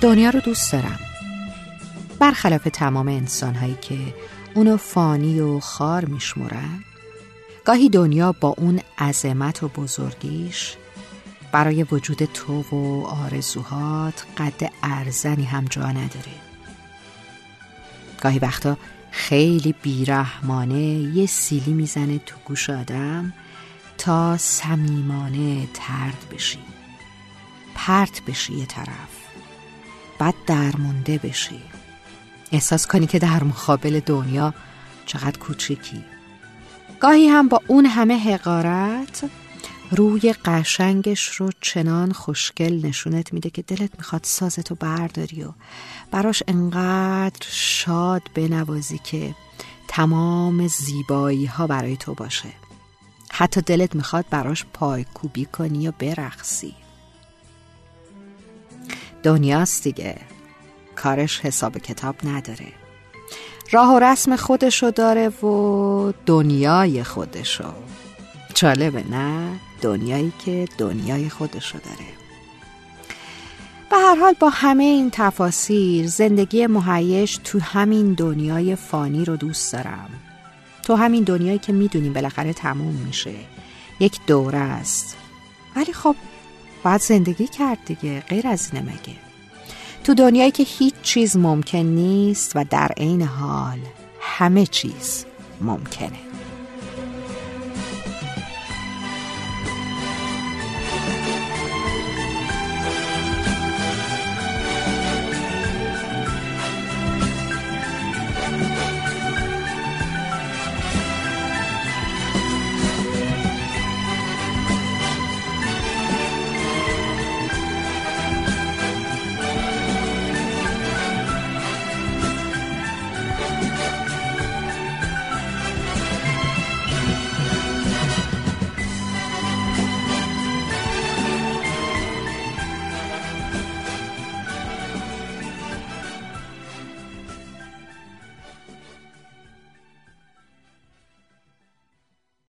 دنیا رو دوست دارم. برخلاف تمام انسان هایی که اونو فانی و خار میشمرن گاهی دنیا با اون عظمت و بزرگیش برای وجود تو و آرزوهات قد ارزنی هم جا نداره. گاهی وقتا خیلی بیرحمانه یه سیلی می‌زنه تو گوش آدم تا صمیمانه ترد بشی. پرت بشی یه طرف. بعد درمونده بشی. احساس کنی که در مقابل دنیا چقدر کوچیکی. گاهی هم با اون همه حقارت روی قشنگش رو چنان خوشگل نشونت میده که دلت می‌خواد سازتو برداری و براش انقدر شاد بنوازی که تمام زیبایی ها برای تو باشه. حتی دلت می‌خواد براش پایکوبی کنی و برقصی. دنیاست دیگه. کارش حساب کتاب نداره. راه و رسم خودشو داره و دنیای خودشو. جالبه نه؟ دنیایی که دنیای خودشو داره. به هر حال با همه این تفاسیر زندگی مهیش تو همین دنیای فانی رو دوست دارم. تو همین دنیایی که می‌دونیم بالاخره تموم میشه. یک دوره است. ولی خب باید زندگی کرد دیگه غیر از اینه مگه. تو دنیایی که هیچ چیز ممکن نیست و در عین حال همه چیز ممکنه.